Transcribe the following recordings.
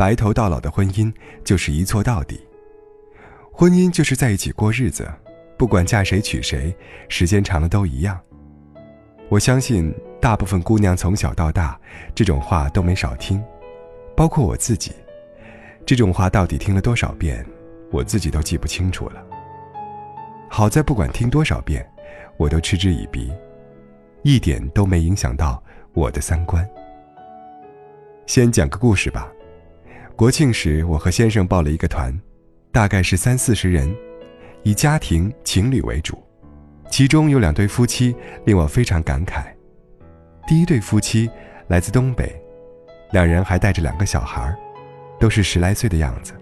白头到老的婚姻就是一错到底。婚姻就是在一起过日子，不管嫁谁娶谁，时间长了都一样。我相信大部分姑娘从小到大，这种话都没少听，包括我自己。这种话到底听了多少遍，我自己都记不清楚了。好在不管听多少遍，我都嗤之以鼻，一点都没影响到我的三观。先讲个故事吧。国庆时，我和先生报了一个团，大概是三四十人，以家庭情侣为主。其中有两对夫妻令我非常感慨。第一对夫妻来自东北，两人还带着两个小孩，都是十来岁的样子。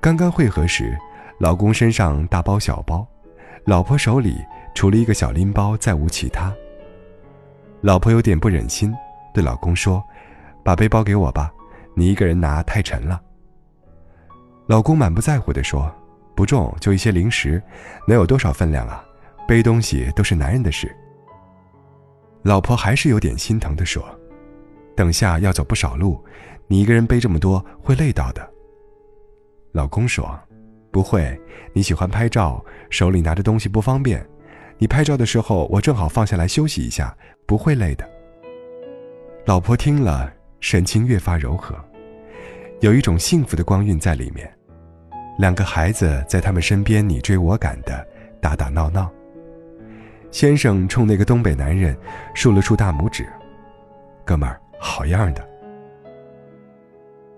刚刚会合时，老公身上大包小包，老婆手里除了一个小拎包，再无其他。老婆有点不忍心，对老公说。把背包给我吧，你一个人拿太沉了。老公满不在乎地说：“不重，就一些零食，能有多少分量啊？背东西都是男人的事。”老婆还是有点心疼地说：“等下要走不少路，你一个人背这么多会累到的。”老公说：“不会，你喜欢拍照，手里拿着东西不方便，你拍照的时候我正好放下来休息一下，不会累的。”老婆听了。神情越发柔和，有一种幸福的光晕在里面。两个孩子在他们身边你追我赶的打打闹闹。先生冲那个东北男人竖了竖大拇指：“哥们儿，好样的。”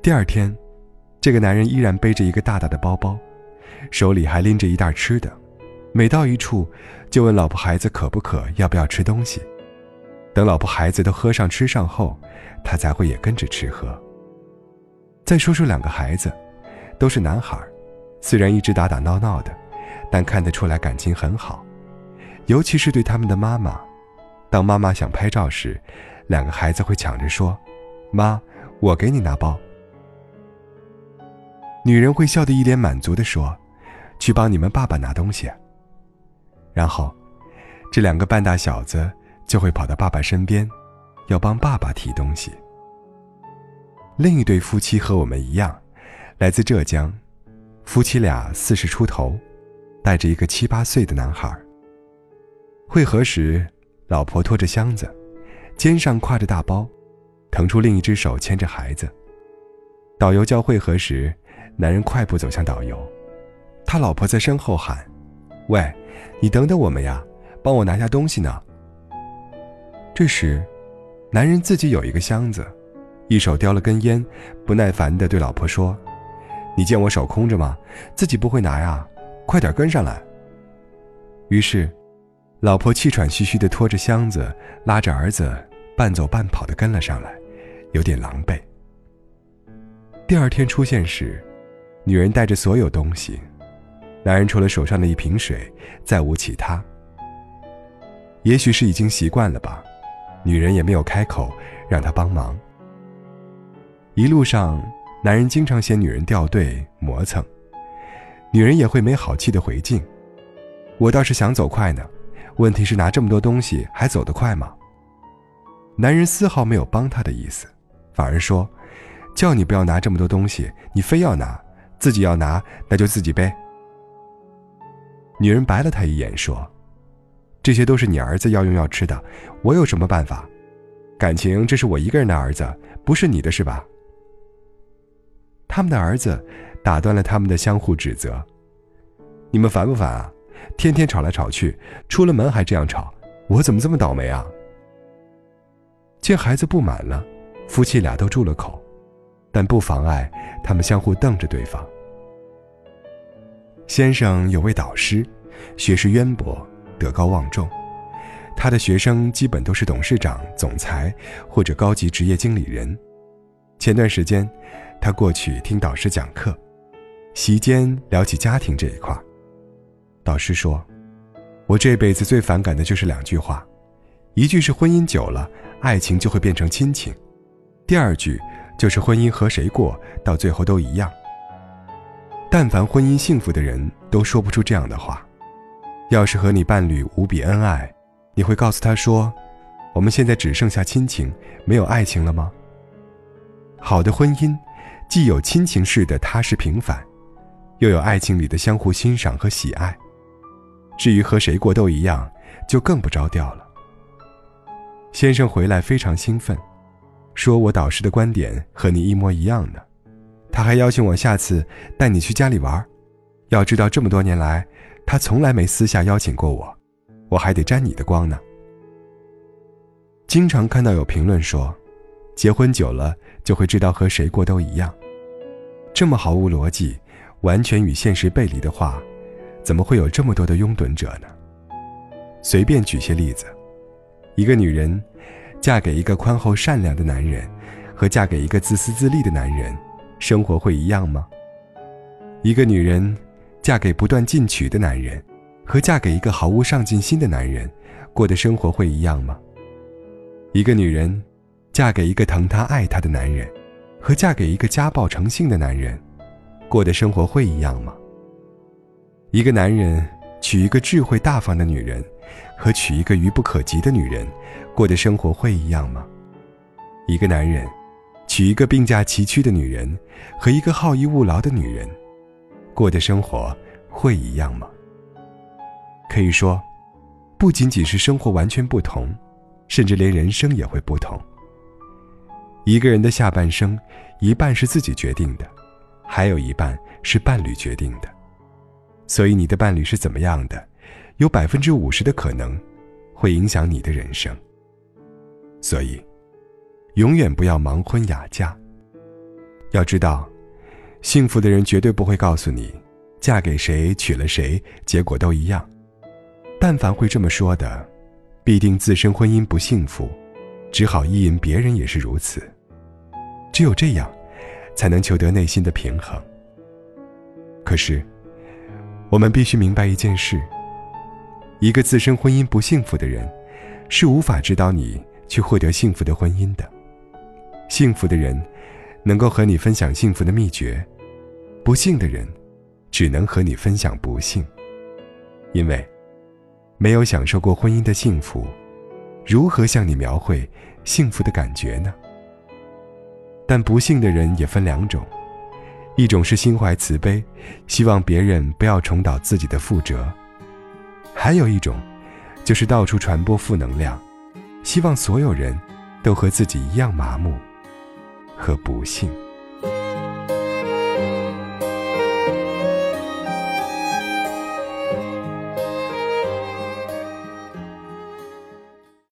第二天，这个男人依然背着一个大大的包包，手里还拎着一袋吃的，每到一处就问老婆孩子渴不渴，要不要吃东西。等老婆孩子都喝上吃上后，他才会也跟着吃喝。再说说两个孩子，都是男孩，虽然一直打打闹闹的，但看得出来感情很好。尤其是对他们的妈妈，当妈妈想拍照时，两个孩子会抢着说：“妈，我给你拿包。”女人会笑得一脸满足地说：“去帮你们爸爸拿东西。”然后，这两个半大小子。就会跑到爸爸身边，要帮爸爸提东西。另一对夫妻和我们一样，来自浙江，夫妻俩四十出头，带着一个七八岁的男孩。会合时，老婆拖着箱子，肩上挎着大包，腾出另一只手牵着孩子。导游教会合时，男人快步走向导游，他老婆在身后喊：“喂，你等等我们呀，帮我拿下东西呢。”这时，男人自己有一个箱子，一手叼了根烟，不耐烦地对老婆说：“你见我手空着吗？自己不会拿呀，快点跟上来。”于是，老婆气喘吁吁地拖着箱子，拉着儿子半走半跑地跟了上来，有点狼狈。第二天出现时，女人带着所有东西，男人除了手上的一瓶水，再无其他。也许是已经习惯了吧。女人也没有开口让他帮忙。一路上，男人经常嫌女人掉队磨蹭，女人也会没好气的回敬：“我倒是想走快呢，问题是拿这么多东西还走得快吗？”男人丝毫没有帮她的意思，反而说：“叫你不要拿这么多东西，你非要拿，自己要拿那就自己背。”女人白了他一眼说。这些都是你儿子要用要吃的，我有什么办法？感情这是我一个人的儿子，不是你的，是吧？他们的儿子打断了他们的相互指责：“你们烦不烦啊？天天吵来吵去，出了门还这样吵，我怎么这么倒霉啊？”见孩子不满了，夫妻俩都住了口，但不妨碍他们相互瞪着对方。先生有位导师，学识渊博。德高望重，他的学生基本都是董事长、总裁或者高级职业经理人，前段时间，他过去听导师讲课，席间聊起家庭这一块。导师说：“我这辈子最反感的就是两句话，一句是婚姻久了，爱情就会变成亲情；第二句就是婚姻和谁过，到最后都一样。但凡婚姻幸福的人都说不出这样的话。要是和你伴侣无比恩爱，你会告诉他说：‘我们现在只剩下亲情，没有爱情了吗？’”好的婚姻，既有亲情式的踏实平凡，又有爱情里的相互欣赏和喜爱。至于和谁过都一样，就更不着调了。先生回来非常兴奋，说我导师的观点和你一模一样呢。他还邀请我下次带你去家里玩。要知道这么多年来，他从来没私下邀请过我，我还得沾你的光呢。经常看到有评论说。结婚久了就会知道和谁过都一样，这么毫无逻辑、完全与现实背离的话，怎么会有这么多的拥趸者呢？随便举些例子，一个女人嫁给一个宽厚善良的男人，和嫁给一个自私自利的男人，生活会一样吗？一个女人嫁给不断进取的男人，和嫁给一个毫无上进心的男人，过的生活会一样吗？一个女人。嫁给一个疼她爱她的男人，和嫁给一个家暴成性的男人，过的生活会一样吗？一个男人娶一个智慧大方的女人，和娶一个愚不可及的女人，过的生活会一样吗？一个男人娶一个病驾齐驱的女人，和一个好逸恶劳的女人，过的生活会一样吗？可以说，不仅仅是生活完全不同，甚至连人生也会不同。一个人的下半生，一半是自己决定的，还有一半是伴侣决定的。所以，你的伴侣是怎么样的，有百分之五十的可能，会影响你的人生。所以，永远不要盲婚哑嫁。要知道，幸福的人绝对不会告诉你，嫁给谁、娶了谁，结果都一样。但凡会这么说的，必定自身婚姻不幸福。只好意淫别人也是如此。只有这样，才能求得内心的平衡。可是，我们必须明白一件事：一个自身婚姻不幸福的人，是无法指导你去获得幸福的婚姻的。幸福的人，能够和你分享幸福的秘诀；不幸的人，只能和你分享不幸。因为，没有享受过婚姻的幸福。如何向你描绘幸福的感觉呢？但不幸的人也分两种，一种是心怀慈悲，希望别人不要重蹈自己的覆辙；还有一种，就是到处传播负能量，希望所有人都和自己一样麻木和不幸。